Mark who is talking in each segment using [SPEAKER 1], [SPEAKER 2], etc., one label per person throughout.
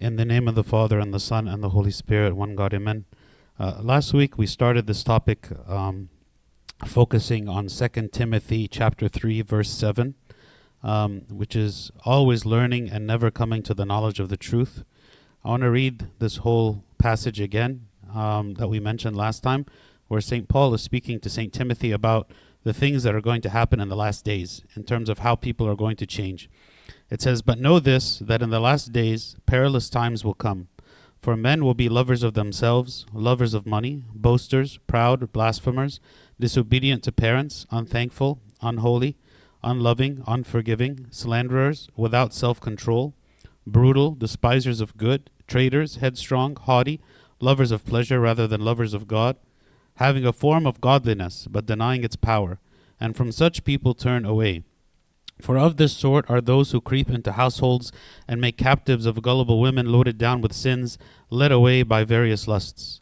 [SPEAKER 1] In the name of the Father, and the Son, and the Holy Spirit, one God, amen. Uh, last week we started this topic um, focusing on 2 Timothy chapter 3, verse 7, um, which is always learning and never coming to the knowledge of the truth. I want to read this whole passage again um, that we mentioned last time, where St. Paul is speaking to St. Timothy about the things that are going to happen in the last days in terms of how people are going to change. It says, But know this, that in the last days perilous times will come. For men will be lovers of themselves, lovers of money, boasters, proud, blasphemers, disobedient to parents, unthankful, unholy, unloving, unforgiving, slanderers, without self control, brutal, despisers of good, traitors, headstrong, haughty, lovers of pleasure rather than lovers of God, having a form of godliness, but denying its power. And from such people turn away. For of this sort are those who creep into households and make captives of gullible women loaded down with sins, led away by various lusts,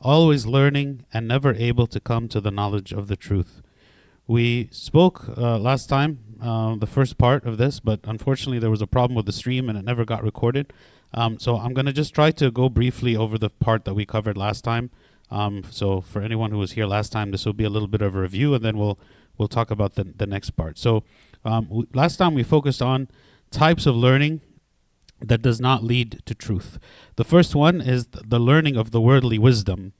[SPEAKER 1] always learning and never able to come to the knowledge of the truth. We spoke uh, last time, uh, the first part of this, but unfortunately there was a problem with the stream and it never got recorded. Um, so I'm going to just try to go briefly over the part that we covered last time. Um, so for anyone who was here last time, this will be a little bit of a review, and then we'll we'll talk about the the next part. So um, last time we focused on types of learning that does not lead to truth. The first one is th- the learning of the worldly wisdom.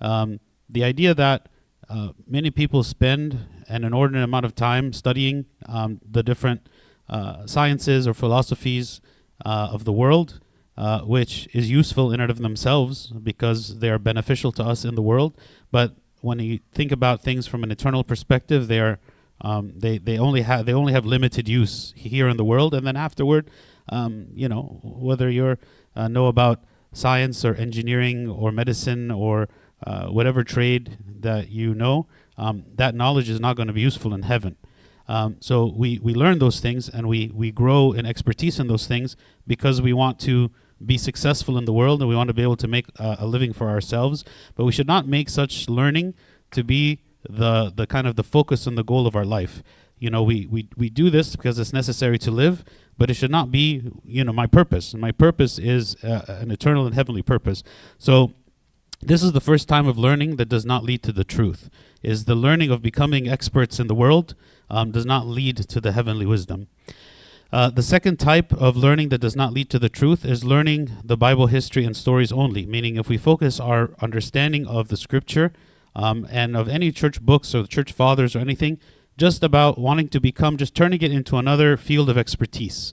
[SPEAKER 1] Um, the idea that uh, many people spend an inordinate amount of time studying um, the different uh, sciences or philosophies uh, of the world, uh, which is useful in and of themselves because they are beneficial to us in the world. But when you think about things from an eternal perspective, they are um, they they only have they only have limited use here in the world, and then afterward, um, you know, whether you uh, know about science or engineering or medicine or uh, whatever trade that you know, um, that knowledge is not going to be useful in heaven. Um, so we we learn those things and we we grow in expertise in those things because we want to be successful in the world and we want to be able to make uh, a living for ourselves. But we should not make such learning to be the the kind of the focus and the goal of our life. You know, we, we, we do this because it's necessary to live, but it should not be, you know, my purpose. My purpose is uh, an eternal and heavenly purpose. So this is the first time of learning that does not lead to the truth. Is the learning of becoming experts in the world um, does not lead to the heavenly wisdom. Uh, the second type of learning that does not lead to the truth is learning the Bible history and stories only, meaning if we focus our understanding of the scripture um, and of any church books or the church fathers or anything, just about wanting to become, just turning it into another field of expertise,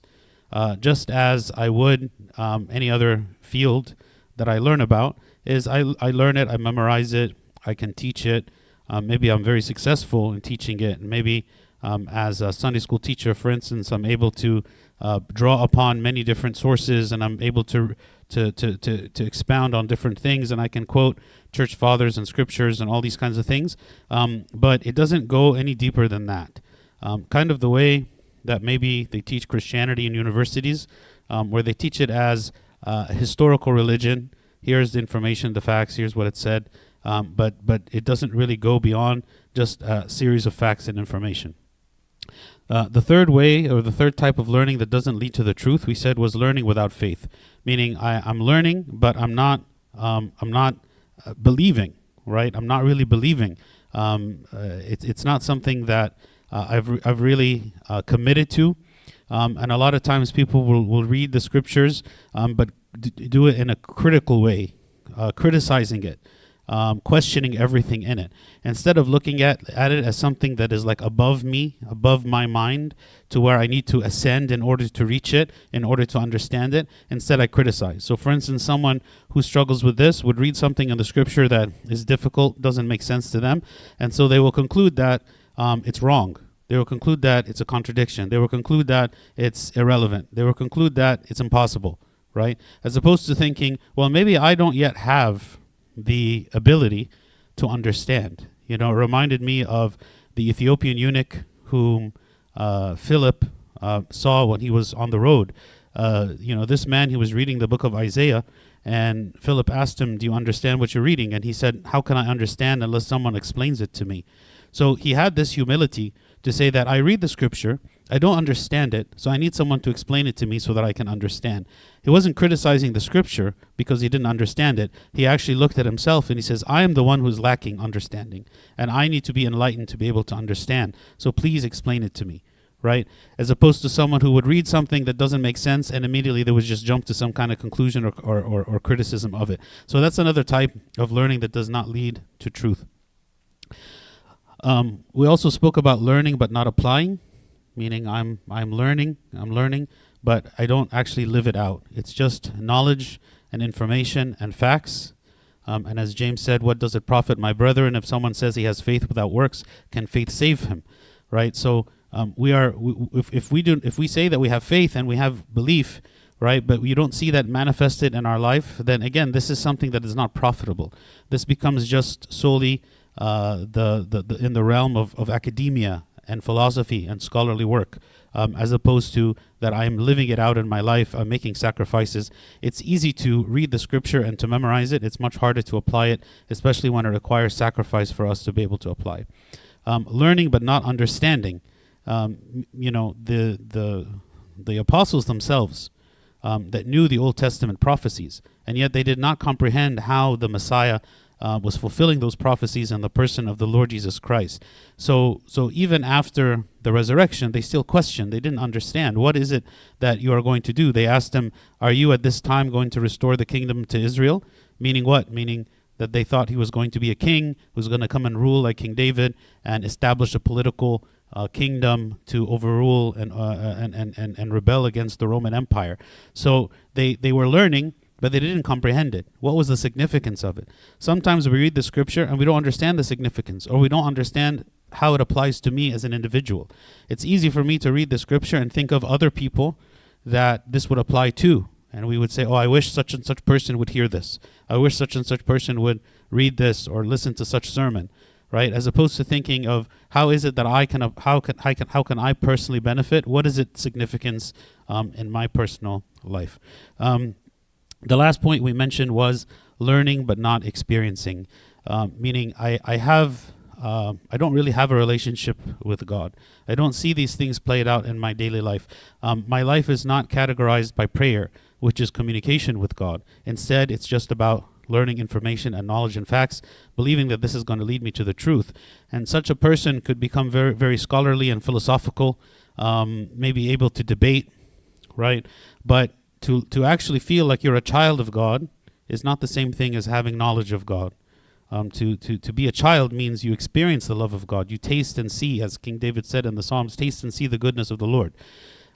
[SPEAKER 1] uh, just as I would um, any other field that I learn about. Is I, I learn it, I memorize it, I can teach it. Um, maybe I'm very successful in teaching it, and maybe um, as a Sunday school teacher, for instance, I'm able to uh, draw upon many different sources, and I'm able to to, to, to, to expound on different things, and I can quote church fathers and scriptures and all these kinds of things. Um, but it doesn't go any deeper than that. Um, kind of the way that maybe they teach Christianity in universities, um, where they teach it as uh, historical religion. Here's the information, the facts. Here's what it said. Um, but but it doesn't really go beyond just a series of facts and information. Uh, the third way, or the third type of learning that doesn't lead to the truth, we said was learning without faith, meaning I, am learning, but I'm not, um, I'm not uh, believing, right? I'm not really believing. Um, uh, it's it's not something that uh, I've re- I've really uh, committed to, um, and a lot of times people will, will read the scriptures, um, but d- do it in a critical way, uh, criticizing it um, questioning everything in it. Instead of looking at, at it as something that is like above me above my mind to where i need to ascend in order to reach it in order to understand it instead i criticize. So for instance someone who struggles with this would read something in the scripture that is difficult doesn't make sense to them and so they will conclude that um, it's wrong. They will conclude that it's a contradiction. They will conclude that it's irrelevant. They will conclude that it's impossible right? As opposed to thinking well maybe i don't yet have the ability to understand. You know, it reminded me of the Ethiopian eunuch whom uh, Philip uh, saw when he was on the road. Uh, you know, this man, he was reading the book of Isaiah, and Philip asked him, Do you understand what you're reading? And he said, How can I understand unless someone explains it to me? So he had this humility to say that I read the scripture, I don't understand it, so I need someone to explain it to me so that I can understand. He wasn't criticizing the scripture because he didn't understand it. He actually looked at himself and he says, I am the one who's lacking understanding, and I need to be enlightened to be able to understand. So please explain it to me, right? As opposed to someone who would read something that doesn't make sense and immediately they would just jump to some kind of conclusion or, or, or, or criticism of it. So that's another type of learning that does not lead to truth. Um, we also spoke about learning but not applying meaning I'm I'm learning, I'm learning, but I don't actually live it out. It's just knowledge and information and facts. Um, and as James said, what does it profit my brethren if someone says he has faith without works? Can faith save him? Right. So um, we are we, if if we do if we say that we have faith and we have belief, right, but you don't see that manifested in our life, then again, this is something that is not profitable. This becomes just solely uh, the, the, the in the realm of, of academia and philosophy and scholarly work, um, as opposed to that I'm living it out in my life, I'm making sacrifices. It's easy to read the scripture and to memorize it. It's much harder to apply it, especially when it requires sacrifice for us to be able to apply. Um, learning but not understanding. Um, you know, the the the apostles themselves um, that knew the Old Testament prophecies, and yet they did not comprehend how the Messiah uh, was fulfilling those prophecies in the person of the Lord Jesus Christ. So, so even after the resurrection, they still questioned. They didn't understand what is it that you are going to do. They asked him, "Are you at this time going to restore the kingdom to Israel?" Meaning what? Meaning that they thought he was going to be a king who's going to come and rule like King David and establish a political uh, kingdom to overrule and, uh, and, and, and, and rebel against the Roman Empire. So they, they were learning but they didn't comprehend it. What was the significance of it? Sometimes we read the scripture and we don't understand the significance, or we don't understand how it applies to me as an individual. It's easy for me to read the scripture and think of other people that this would apply to. And we would say, oh, I wish such and such person would hear this. I wish such and such person would read this or listen to such sermon, right? As opposed to thinking of how is it that I can, how can, how can, how can I personally benefit? What is its significance um, in my personal life? Um, the last point we mentioned was learning but not experiencing, um, meaning I, I have. Uh, I don't really have a relationship with God. I don't see these things played out in my daily life. Um, my life is not categorized by prayer, which is communication with God. Instead, it's just about learning information and knowledge and facts, believing that this is going to lead me to the truth. And such a person could become very, very scholarly and philosophical, um, maybe able to debate, right? But to to actually feel like you're a child of God is not the same thing as having knowledge of God. Um, to, to, to be a child means you experience the love of God. You taste and see, as King David said in the Psalms, taste and see the goodness of the Lord.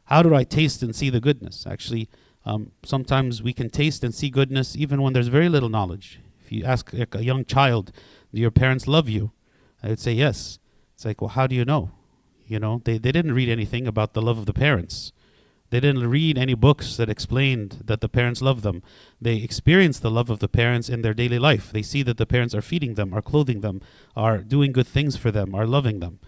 [SPEAKER 1] How do I taste and see the goodness? Actually, um, sometimes we can taste and see goodness even when there's very little knowledge. If you ask like, a young child, do your parents love you? I would say yes. It's like, well, how do you know? You know, they, they didn't read anything about the love of the parents. They didn't read any books that explained that the parents love them. They experience the love of the parents in their daily life. They see that the parents are feeding them, are clothing them, are doing good things for them, are loving them,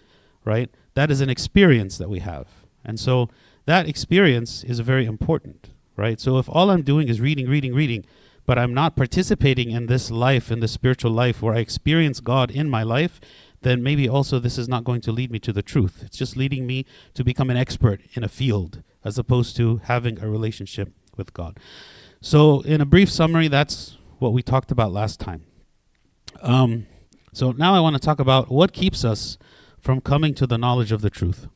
[SPEAKER 1] right? That is an experience that we have. And so that experience is very important, right? So if all I'm doing is reading, reading, reading, but I'm not participating in this life, in the spiritual life where I experience God in my life, then maybe also this is not going to lead me to the truth. It's just leading me to become an expert in a field as opposed to having a relationship with God. So, in a brief summary, that's what we talked about last time. Um, so, now I want to talk about what keeps us from coming to the knowledge of the truth.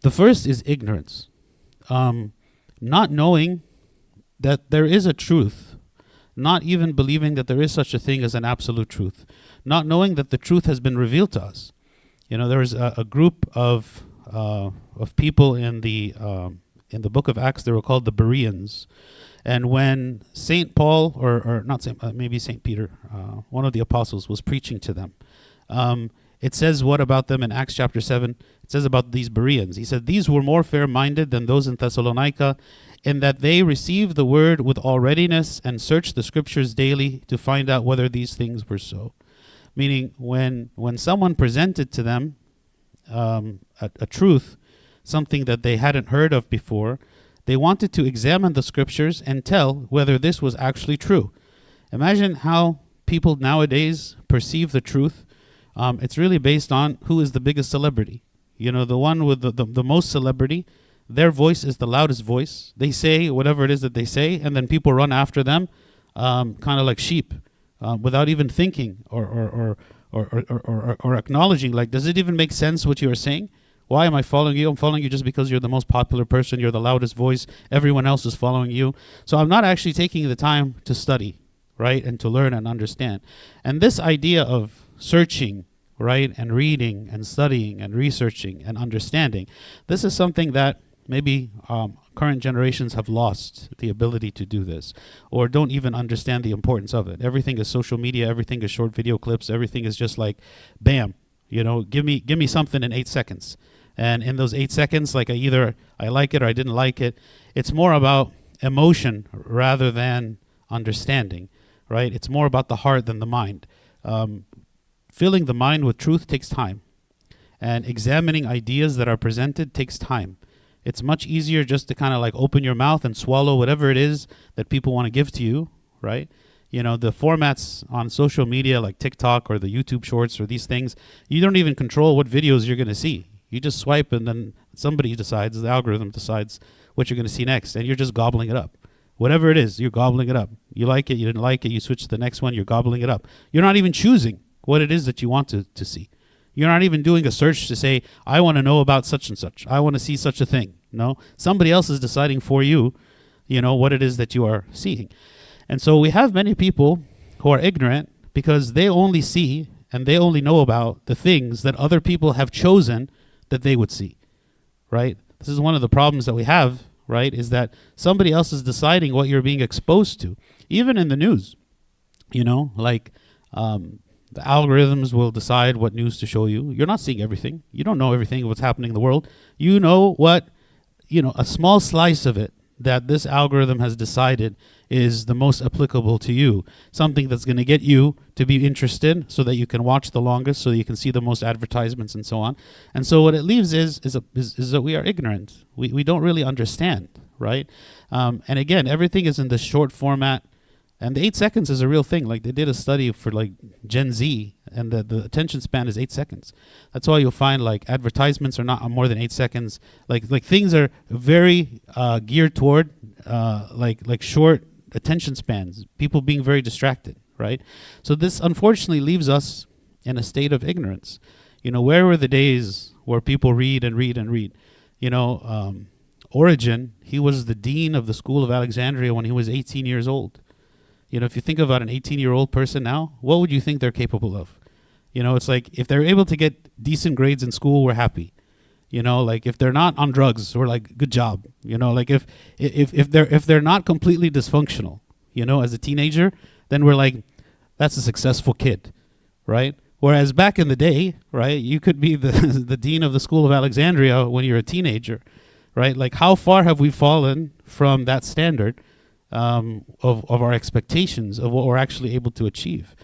[SPEAKER 1] The first is ignorance, um, not knowing that there is a truth, not even believing that there is such a thing as an absolute truth, not knowing that the truth has been revealed to us. You know, there is a, a group of uh, of people in the um, in the book of Acts. They were called the Bereans. And when Saint Paul, or, or not Saint, uh, maybe Saint Peter, uh, one of the apostles, was preaching to them, um, it says what about them in Acts chapter seven? It says about these Bereans. He said these were more fair-minded than those in Thessalonica, in that they received the word with all readiness and searched the scriptures daily to find out whether these things were so. Meaning, when when someone presented to them um, a, a truth, something that they hadn't heard of before, they wanted to examine the scriptures and tell whether this was actually true. Imagine how people nowadays perceive the truth. Um, it's really based on who is the biggest celebrity. You know, the one with the, the, the most celebrity, their voice is the loudest voice. They say whatever it is that they say, and then people run after them, um, kind of like sheep, uh, without even thinking or or, or or, or, or, or, acknowledging. Like, does it even make sense what you are saying? Why am I following you? I'm following you just because you're the most popular person, you're the loudest voice, everyone else is following you. So I'm not actually taking the time to study, right, and to learn and understand. And this idea of searching, right, and reading and studying and researching and understanding, this is something that maybe um, current generations have lost the ability to do this or don't even understand the importance of it. Everything is social media, everything is short video clips, everything is just like bam, you know, give me give me something in 8 seconds. And in those 8 seconds like I either I like it or I didn't like it. It's more about emotion rather than understanding, right? It's more about the heart than the mind. Um, filling the mind with truth takes time. And examining ideas that are presented takes time it's much easier just to kind of like open your mouth and swallow whatever it is that people want to give to you, right? You know, the formats on social media like TikTok or the YouTube shorts or these things, you don't even control what videos you're going to see. You just swipe and then somebody decides, the algorithm decides what you're going to see next, and you're just gobbling it up. Whatever it is, you're gobbling it up. You like it, you didn't like it, you switch to the next one, you're gobbling it up. You're not even choosing what it is that you want to, to see. You're not even doing a search to say, I want to know about such and such. I want to see such a thing. No, somebody else is deciding for you, you know, what it is that you are seeing. And so we have many people who are ignorant because they only see and they only know about the things that other people have chosen that they would see. Right? This is one of the problems that we have, right? Is that somebody else is deciding what you're being exposed to. Even in the news. You know, like um, the algorithms will decide what news to show you. You're not seeing everything. You don't know everything what's happening in the world. You know what, you know, a small slice of it that this algorithm has decided is the most applicable to you. Something that's going to get you to be interested so that you can watch the longest, so you can see the most advertisements and so on. And so what it leaves is is, a, is, is that we are ignorant. We, we don't really understand, right? Um, and again, everything is in the short format and the eight seconds is a real thing. Like they did a study for like Gen Z, and the, the attention span is eight seconds. That's why you'll find like advertisements are not more than eight seconds. Like like things are very uh, geared toward uh, like like short attention spans. People being very distracted, right? So this unfortunately leaves us in a state of ignorance. You know, where were the days where people read and read and read? You know, um, he was the dean of the school of Alexandria when he was 18 years old you know, if you think about an 18 year old person now, what would you think they're capable of? You know, it's like if they're able to get decent grades in school, we're happy. You know, like if they're not on drugs, we're like, good job. You know, like if if if they're if they're not completely dysfunctional, you know, as a teenager, then we're like, that's a successful kid, right? Whereas back in the day, right, you could be the the dean of the school of Alexandria when you're a teenager, right? Like how far have we fallen from that standard? Um, of, of our expectations of what we're actually able to achieve.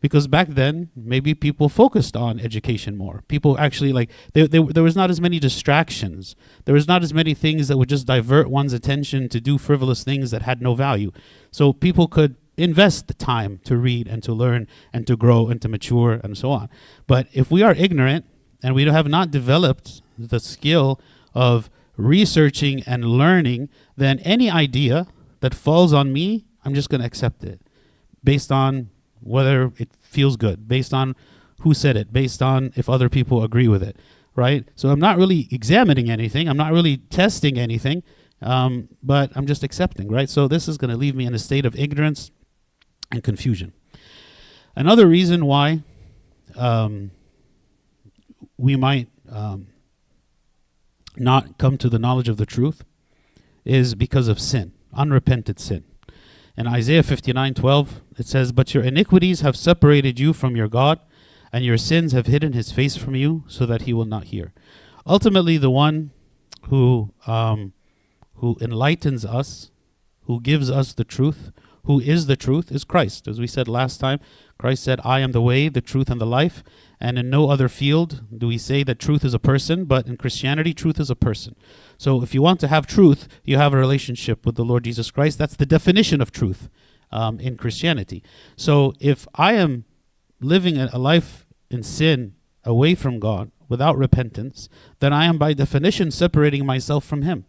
[SPEAKER 1] Because back then, maybe people focused on education more. People actually like they, they, there was not as many distractions. There was not as many things that would just divert one's attention to do frivolous things that had no value. So people could invest the time to read and to learn and to grow and to mature and so on. But if we are ignorant and we have not developed the skill of researching and learning, then any idea that falls on me, I'm just going to accept it based on whether it feels good, based on who said it, based on if other people agree with it, right? So I'm not really examining anything, I'm not really testing anything, um, but I'm just accepting, right? So this is going to leave me in a state of ignorance and confusion. Another reason why um, we might um, not come to the knowledge of the truth is because of sin unrepented sin. In Isaiah 59:12 it says, "But your iniquities have separated you from your God, and your sins have hidden his face from you so that he will not hear." Ultimately, the one who um, who enlightens us, who gives us the truth, who is the truth is Christ. As we said last time, Christ said, I am the way, the truth, and the life. And in no other field do we say that truth is a person, but in Christianity, truth is a person. So if you want to have truth, you have a relationship with the Lord Jesus Christ. That's the definition of truth um, in Christianity. So if I am living a life in sin away from God, without repentance, then I am by definition separating myself from Him,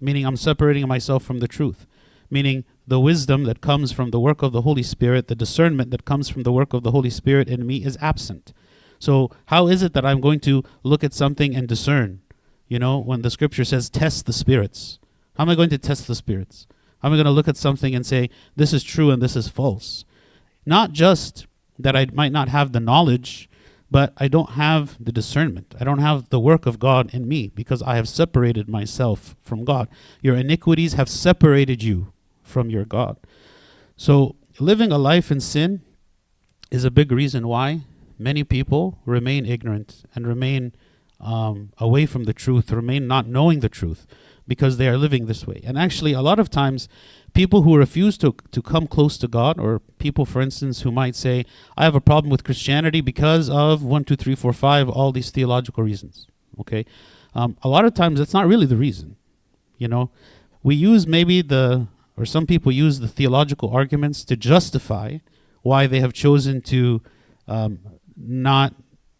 [SPEAKER 1] meaning I'm separating myself from the truth, meaning the wisdom that comes from the work of the Holy Spirit, the discernment that comes from the work of the Holy Spirit in me is absent. So, how is it that I'm going to look at something and discern? You know, when the scripture says test the spirits, how am I going to test the spirits? How am I going to look at something and say, this is true and this is false? Not just that I might not have the knowledge, but I don't have the discernment. I don't have the work of God in me because I have separated myself from God. Your iniquities have separated you from your God. So, living a life in sin is a big reason why many people remain ignorant and remain um, away from the truth, remain not knowing the truth because they are living this way. And actually, a lot of times, people who refuse to, to come close to God, or people, for instance, who might say, I have a problem with Christianity because of one, two, three, four, five, all these theological reasons. Okay? Um, a lot of times, that's not really the reason. You know, we use maybe the, or some people use the theological arguments to justify why they have chosen to um, not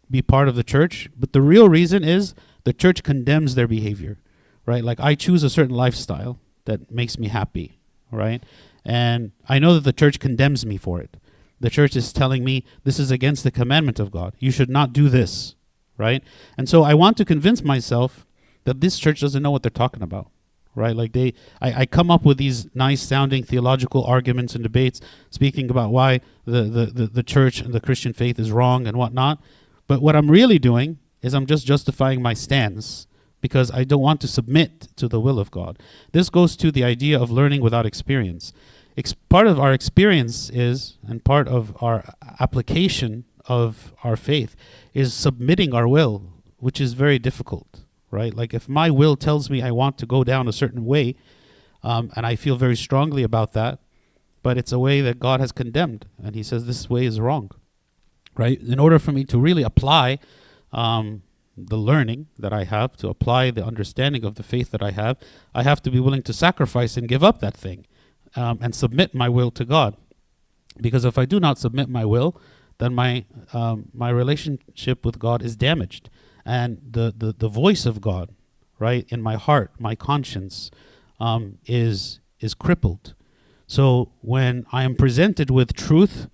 [SPEAKER 1] be part of the church. But the real reason is the church condemns their behavior, right? Like I choose a certain lifestyle that makes me happy, right? And I know that the church condemns me for it. The church is telling me this is against the commandment of God. You should not do this, right? And so I want to convince myself that this church doesn't know what they're talking about right? Like they, I, I come up with these nice sounding theological arguments and debates, speaking about why the, the, the, the church and the Christian faith is wrong and whatnot. But what I'm really doing is I'm just justifying my stance because I don't want to submit to the will of God. This goes to the idea of learning without experience. Ex- part of our experience is, and part of our application of our faith is submitting our will, which is very difficult right? Like if my will tells me I want to go down a certain way, um, and I feel very strongly about that, but it's a way that God has condemned, and He says this way is wrong, right? In order for me to really apply um, the learning that I have, to apply the understanding of the faith that I have, I have to be willing to sacrifice and give up that thing, um, and submit my will to God. Because if I do not submit my will, then my um, my relationship with God is damaged and the, the, the voice of God, right, in my heart, my conscience, um, is is crippled. So when I am presented with truth,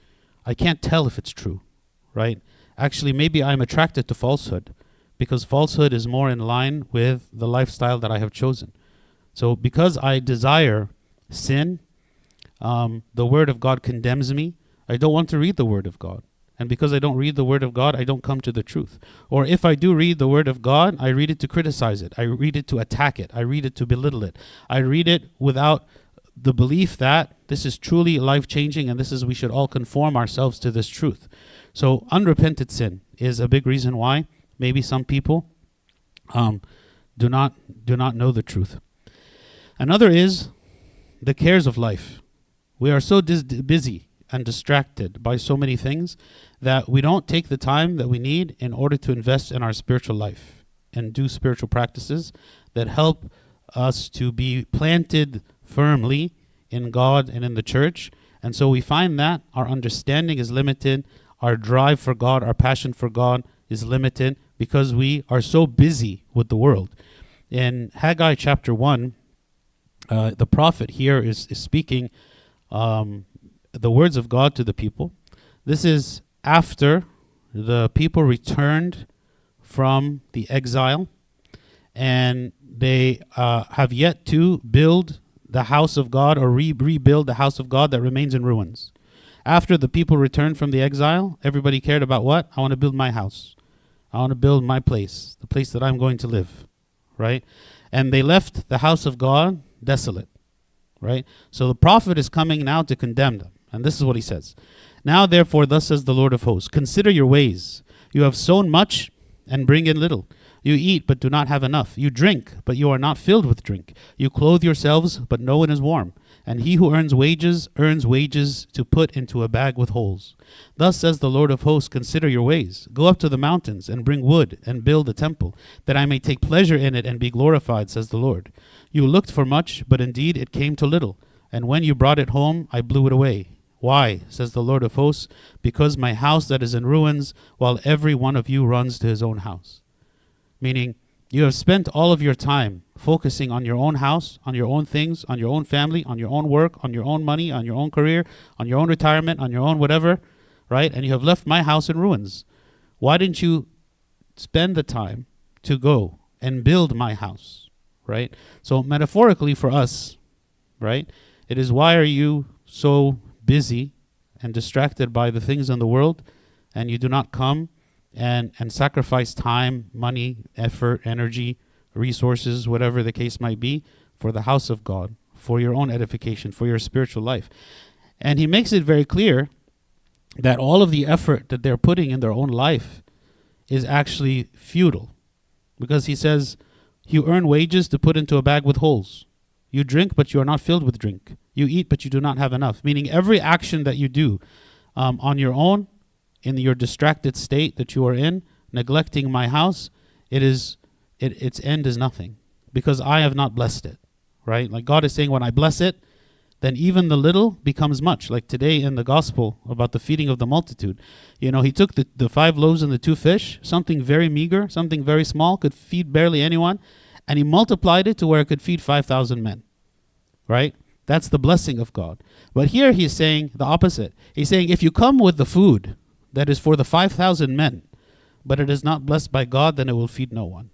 [SPEAKER 1] I can't tell if it's true, right? Actually, maybe I'm attracted to falsehood because falsehood is more in line with the lifestyle that I have chosen. So because I desire sin, um, the Word of God condemns me. I don't want to read the Word of God. And because I don't read the Word of God, I don't come to the truth. Or if I do read the Word of God, I read it to criticize it. I read it to attack it. I read it to belittle it. I read it without the belief that this is truly life changing and this is we should all conform ourselves to this truth. So unrepented sin is a big reason why maybe some people um, do not do not know the truth. Another is the cares of life. We are so dis- busy and distracted by so many things that we don't take the time that we need in order to invest in our spiritual life and do spiritual practices that help us to be planted firmly in God and in the church. And so we find that our understanding is limited, our drive for God, our passion for God is limited because we are so busy with the world. In Haggai chapter 1, uh, the prophet here is, is speaking um, the words of God to the people. This is after the people returned from the exile and they uh, have yet to build the house of God or re- rebuild the house of God that remains in ruins. After the people returned from the exile, everybody cared about what? I want to build my house. I want to build my place, the place that I'm going to live, right? And they left the house of God desolate, right? So the prophet is coming now to condemn them. And this is what he says Now, therefore, thus says the Lord of hosts Consider your ways. You have sown much and bring in little. You eat, but do not have enough. You drink, but you are not filled with drink. You clothe yourselves, but no one is warm. And he who earns wages earns wages to put into a bag with holes. Thus says the Lord of hosts Consider your ways. Go up to the mountains, and bring wood, and build a temple, that I may take pleasure in it and be glorified, says the Lord. You looked for much, but indeed it came to little. And when you brought it home, I blew it away. Why, says the Lord of hosts, because my house that is in ruins, while every one of you runs to his own house. Meaning, you have spent all of your time focusing on your own house, on your own things, on your own family, on your own work, on your own money, on your own career, on your own retirement, on your own whatever, right? And you have left my house in ruins. Why didn't you spend the time to go and build my house, right? So, metaphorically for us, right, it is why are you so busy and distracted by the things in the world and you do not come and, and sacrifice time, money, effort, energy, resources, whatever the case might be, for the house of God, for your own edification, for your spiritual life. And he makes it very clear that all of the effort that they're putting in their own life is actually futile. Because he says, You earn wages to put into a bag with holes. You drink, but you are not filled with drink. You eat, but you do not have enough. Meaning, every action that you do um, on your own, in your distracted state that you are in, neglecting my house, it is it, its end is nothing because I have not blessed it. Right? Like God is saying, when I bless it, then even the little becomes much. Like today in the gospel about the feeding of the multitude. You know, he took the, the five loaves and the two fish, something very meager, something very small, could feed barely anyone, and he multiplied it to where it could feed 5,000 men. Right? That's the blessing of God. But here he's saying the opposite. He's saying, if you come with the food that is for the 5,000 men, but it is not blessed by God, then it will feed no one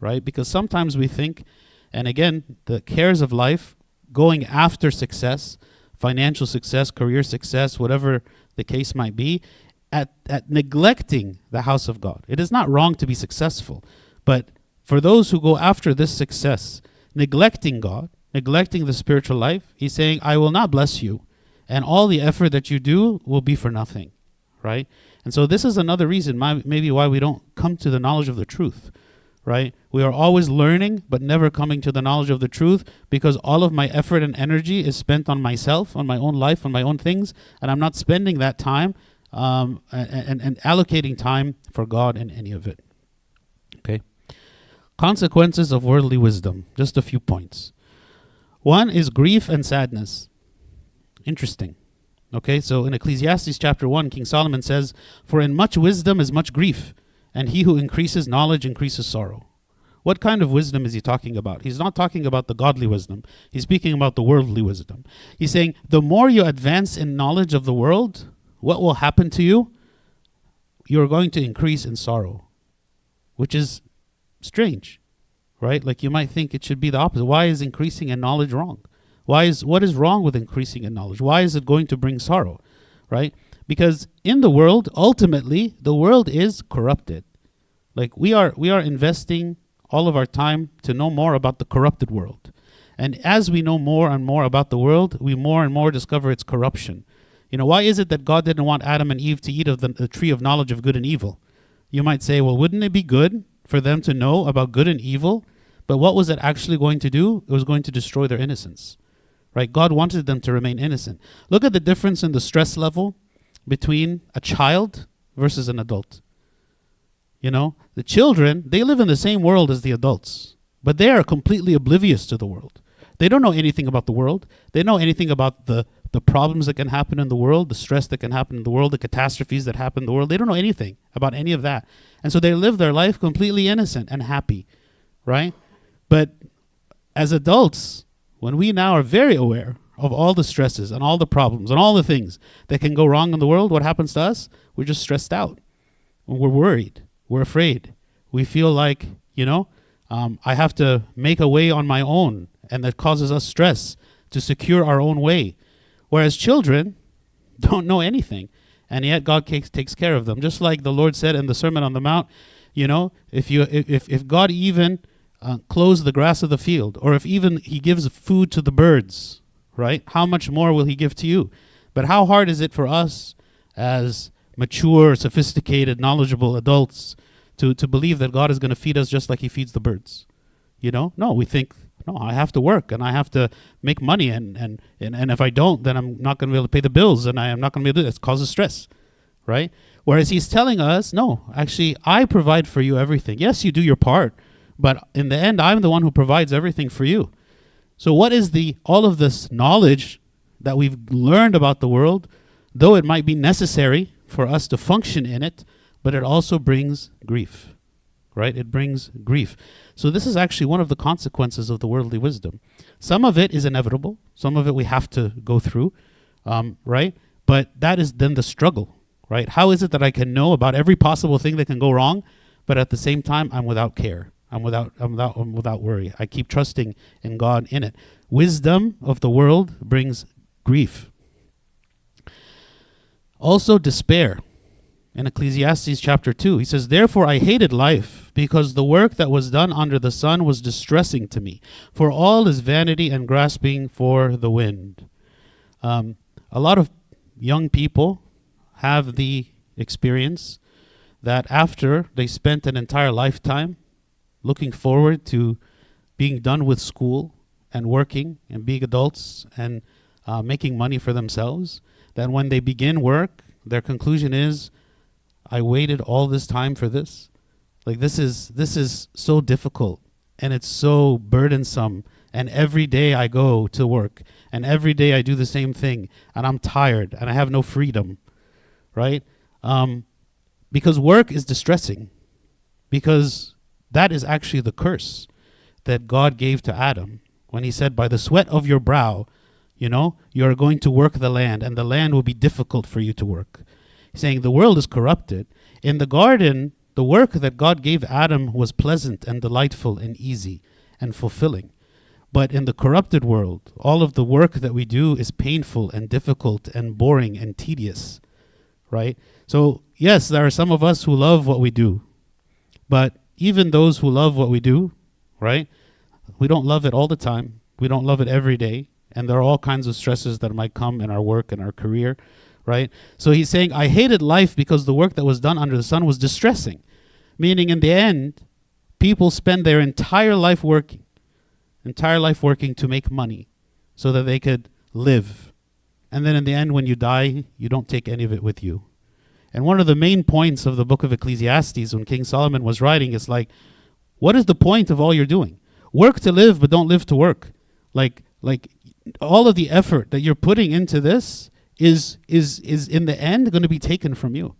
[SPEAKER 1] right? Because sometimes we think, and again, the cares of life, going after success, financial success, career success, whatever the case might be, at, at neglecting the house of God. It is not wrong to be successful, but for those who go after this success, neglecting God, neglecting the spiritual life, he's saying, I will not bless you, and all the effort that you do will be for nothing, right? And so this is another reason my, maybe why we don't come to the knowledge of the truth right? We are always learning, but never coming to the knowledge of the truth because all of my effort and energy is spent on myself, on my own life, on my own things, and I'm not spending that time um, and, and, allocating time for God in any of it. Okay. Consequences of worldly wisdom. Just a few points. One is grief and sadness. Interesting. Okay, so in Ecclesiastes chapter 1, King Solomon says, For in much wisdom is much grief and he who increases knowledge increases sorrow. What kind of wisdom is he talking about? He's not talking about the godly wisdom. He's speaking about the worldly wisdom. He's saying the more you advance in knowledge of the world, what will happen to you? You're going to increase in sorrow, which is strange, right? Like you might think it should be the opposite. Why is increasing in knowledge wrong? Why is what is wrong with increasing in knowledge? Why is it going to bring sorrow, right? Because in the world, ultimately, the world is corrupted. Like we are we are investing all of our time to know more about the corrupted world. And as we know more and more about the world, we more and more discover its corruption. You know, why is it that God didn't want Adam and Eve to eat of the, the tree of knowledge of good and evil? You might say, well, wouldn't it be good for them to know about good and evil? But what was it actually going to do? It was going to destroy their innocence. Right? God wanted them to remain innocent. Look at the difference in the stress level between a child versus an adult. You know, the children, they live in the same world as the adults, but they are completely oblivious to the world. They don't know anything about the world. They know anything about the, the problems that can happen in the world, the stress that can happen in the world, the catastrophes that happen in the world. They don't know anything about any of that. And so they live their life completely innocent and happy, right? But as adults, when we now are very aware of all the stresses and all the problems and all the things that can go wrong in the world, what happens to us? We're just stressed out. We're worried. We're afraid. We feel like, you know, um, I have to make a way on my own, and that causes us stress to secure our own way. Whereas children don't know anything, and yet God takes, takes care of them. Just like the Lord said in the Sermon on the Mount, you know, if you if if God even uh, clothes the grass of the field, or if even He gives food to the birds, right? How much more will He give to you? But how hard is it for us as mature, sophisticated, knowledgeable adults to, to believe that God is going to feed us just like He feeds the birds? You know? No, we think, no, I have to work and I have to make money, and, and, and, and if I don't, then I'm not going to be able to pay the bills and I am not going to be able to. It causes stress, right? Whereas He's telling us, no, actually, I provide for you everything. Yes, you do your part, but in the end, I'm the one who provides everything for you. So, what is the all of this knowledge that we've learned about the world, though it might be necessary for us to function in it, but it also brings grief, right? It brings grief. So this is actually one of the consequences of the worldly wisdom. Some of it is inevitable. Some of it we have to go through, um, right? But that is then the struggle, right? How is it that I can know about every possible thing that can go wrong, but at the same time I'm without care? I'm without I'm without I'm without worry. I keep trusting in God in it. Wisdom of the world brings grief. Also despair. In Ecclesiastes chapter 2, he says, Therefore I hated life, because the work that was done under the sun was distressing to me, for all is vanity and grasping for the wind. Um, a lot of young people have the experience that after they spent an entire lifetime looking forward to being done with school and working and being adults and uh, making money for themselves, that when they begin work, their conclusion is, I waited all this time for this. Like this is this is so difficult and it's so burdensome and every day I go to work and every day I do the same thing and I'm tired and I have no freedom, right? Um, because work is distressing. Because that is actually the curse that God gave to Adam when he said, By the sweat of your brow, you know, you are going to work the land, and the land will be difficult for you to work. Saying the world is corrupted. In the garden, the work that God gave Adam was pleasant and delightful and easy and fulfilling. But in the corrupted world, all of the work that we do is painful and difficult and boring and tedious, right? So, yes, there are some of us who love what we do, but even those who love what we do, right? We don't love it all the time. We don't love it every day. And there are all kinds of stresses that might come in our work and our career, right? So he's saying, I hated life because the work that was done under the sun was distressing. Meaning, in the end, people spend their entire life working, entire life working to make money so that they could live. And then in the end, when you die, you don't take any of it with you. And one of the main points of the book of Ecclesiastes when King Solomon was writing is like, what is the point of all you're doing? Work to live, but don't live to work. Like, like all of the effort that you're putting into this is is is in the end going to be taken from you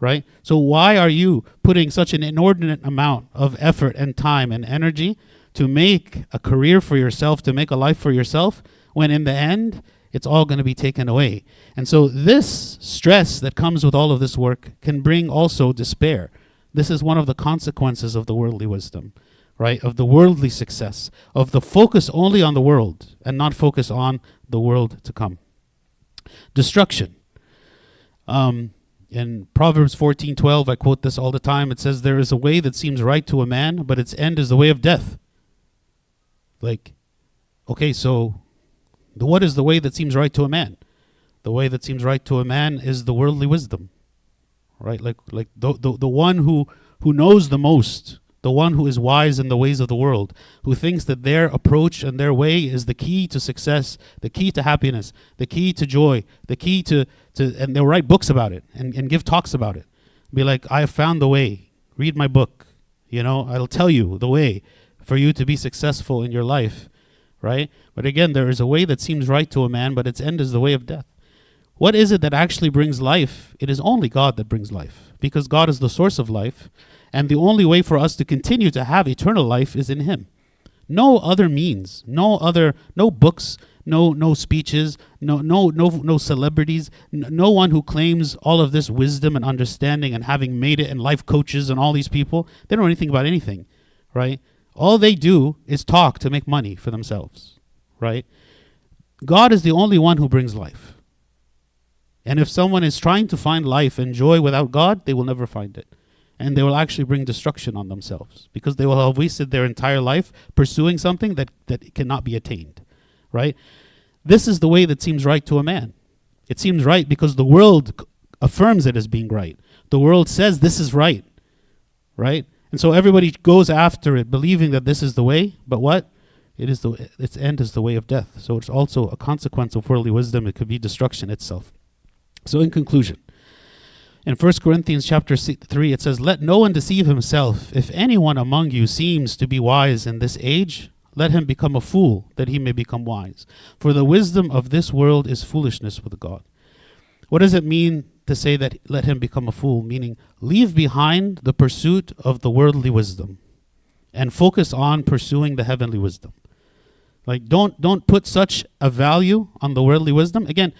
[SPEAKER 1] right so why are you putting such an inordinate amount of effort and time and energy to make a career for yourself to make a life for yourself when in the end it's all going to be taken away and so this stress that comes with all of this work can bring also despair this is one of the consequences of the worldly wisdom right? Of the worldly success, of the focus only on the world and not focus on the world to come. Destruction. Um, in Proverbs 14:12, I quote this all the time. It says, "There is a way that seems right to a man, but its end is the way of death." Like, okay, so the, what is the way that seems right to a man? The way that seems right to a man is the worldly wisdom, right? Like, like the the, the one who who knows the most the one who is wise in the ways of the world, who thinks that their approach and their way is the key to success, the key to happiness, the key to joy, the key to, to and they'll write books about it and, and give talks about it. Be like, I have found the way. Read my book. You know, I'll tell you the way for you to be successful in your life. Right? But again, there is a way that seems right to a man, but its end is the way of death. What is it that actually brings life? It is only God that brings life, because God is the source of life and the only way for us to continue to have eternal life is in Him. No other means, no other, no books, no no speeches, no no no no celebrities, no one who claims all of this wisdom and understanding and having made it and life coaches and all these people, they don't know anything about anything, right? All they do is talk to make money for themselves, right? God is the only one who brings life. And if someone is trying to find life and joy without God, they will never find it and they will actually bring destruction on themselves because they will have wasted their entire life pursuing something that, that cannot be attained, right? This is the way that seems right to a man. It seems right because the world affirms it as being right. The world says this is right, right? And so everybody goes after it, believing that this is the way. But what? It is the its end is the way of death. So it's also a consequence of worldly wisdom. It could be destruction itself. So in conclusion, in 1 Corinthians chapter 3, it says, Let no one deceive himself. If anyone among you seems to be wise in this age, let him become a fool, that he may become wise. For the wisdom of this world is foolishness with God. What does it mean to say that let him become a fool, meaning leave behind the pursuit of the worldly wisdom and focus on pursuing the heavenly wisdom. Like don't don't put such a value on the worldly wisdom. Again,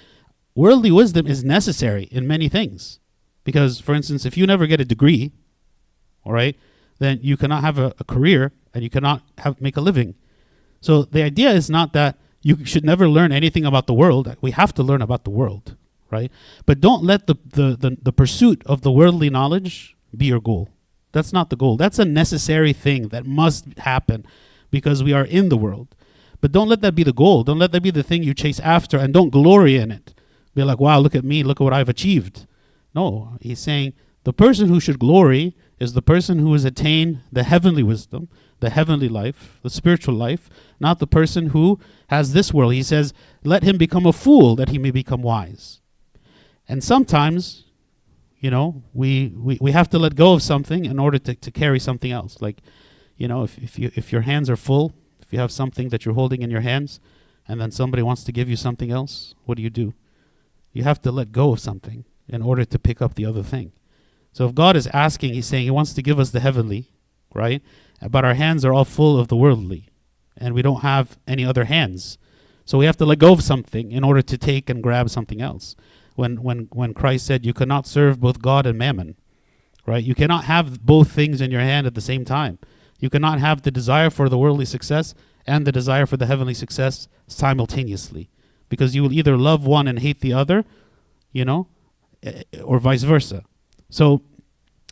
[SPEAKER 1] worldly wisdom is necessary in many things. Because for instance, if you never get a degree, all right, then you cannot have a, a career and you cannot have make a living. So the idea is not that you should never learn anything about the world. We have to learn about the world, right? But don't let the, the, the, the pursuit of the worldly knowledge be your goal. That's not the goal. That's a necessary thing that must happen because we are in the world. But don't let that be the goal. Don't let that be the thing you chase after and don't glory in it. Be like, wow, look at me, look at what I've achieved. No, he's saying the person who should glory is the person who has attained the heavenly wisdom, the heavenly life, the spiritual life, not the person who has this world. He says, let him become a fool that he may become wise. And sometimes, you know, we, we, we have to let go of something in order to, to carry something else. Like, you know, if, if, you, if your hands are full, if you have something that you're holding in your hands, and then somebody wants to give you something else, what do you do? You have to let go of something in order to pick up the other thing. So if God is asking, He's saying He wants to give us the heavenly, right? But our hands are all full of the worldly, and we don't have any other hands. So we have to let go of something in order to take and grab something else. When when when Christ said you cannot serve both God and mammon, right? You cannot have both things in your hand at the same time. You cannot have the desire for the worldly success and the desire for the heavenly success simultaneously. Because you will either love one and hate the other, you know, or vice versa. So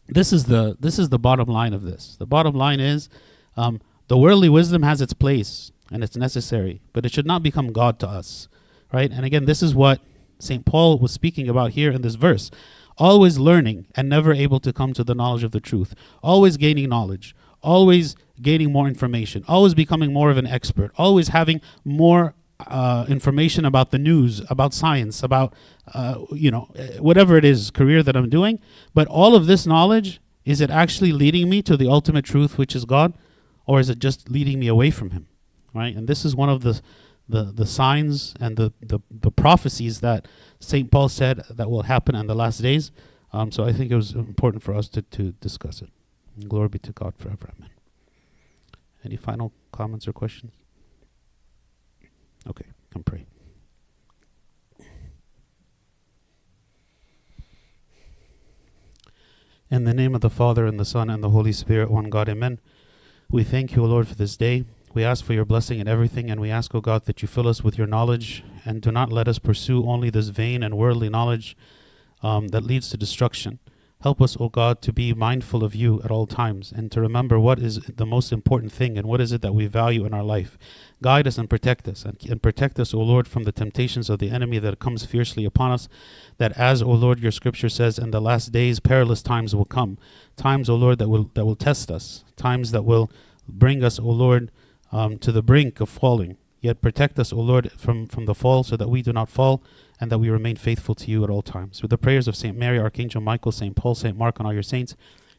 [SPEAKER 1] this is the this is the bottom line of this. The bottom line is um, the worldly wisdom has its place and it's necessary, but it should not become God to us, right? And again, this is what St. Paul was speaking about here in this verse. Always learning and never able to come to the knowledge of the truth. Always gaining knowledge. Always gaining more information. Always becoming more of an expert. Always having more uh, information about the news, about science, about uh, you know whatever it is career that I'm doing. But all of this knowledge is it actually leading me to the ultimate truth, which is God, or is it just leading me away from Him? Right, and this is one of the the, the signs and the, the, the prophecies that St. Paul said that will happen in the last days. Um, so I think it was important for us to, to discuss it. glory be to God forever. Amen. Any final comments or questions? Okay, come pray. In the name of the Father, and the Son, and the Holy Spirit, one God, amen. We thank you, O Lord, for this day. We ask for your blessing in everything, and we ask, O God, that you fill us with your knowledge, and do not let us pursue only this vain and worldly knowledge um, that leads to destruction. Help us, O God, to be mindful of you at all times and to remember what is the most important thing and what is it that we value in our life. Guide us and protect us, and, and protect us, O Lord, from the temptations of the enemy that comes fiercely upon us. That as, O Lord, your scripture says, in the last days perilous times will come. Times, O Lord, that will, that will test us. Times that will bring us, O Lord, um, to the brink of falling. Yet protect us, O Lord, from, from the fall so that we do not fall and that we remain faithful to you at all times. With the prayers of St. Mary, Archangel Michael, St. Paul, St. Mark, and all your saints,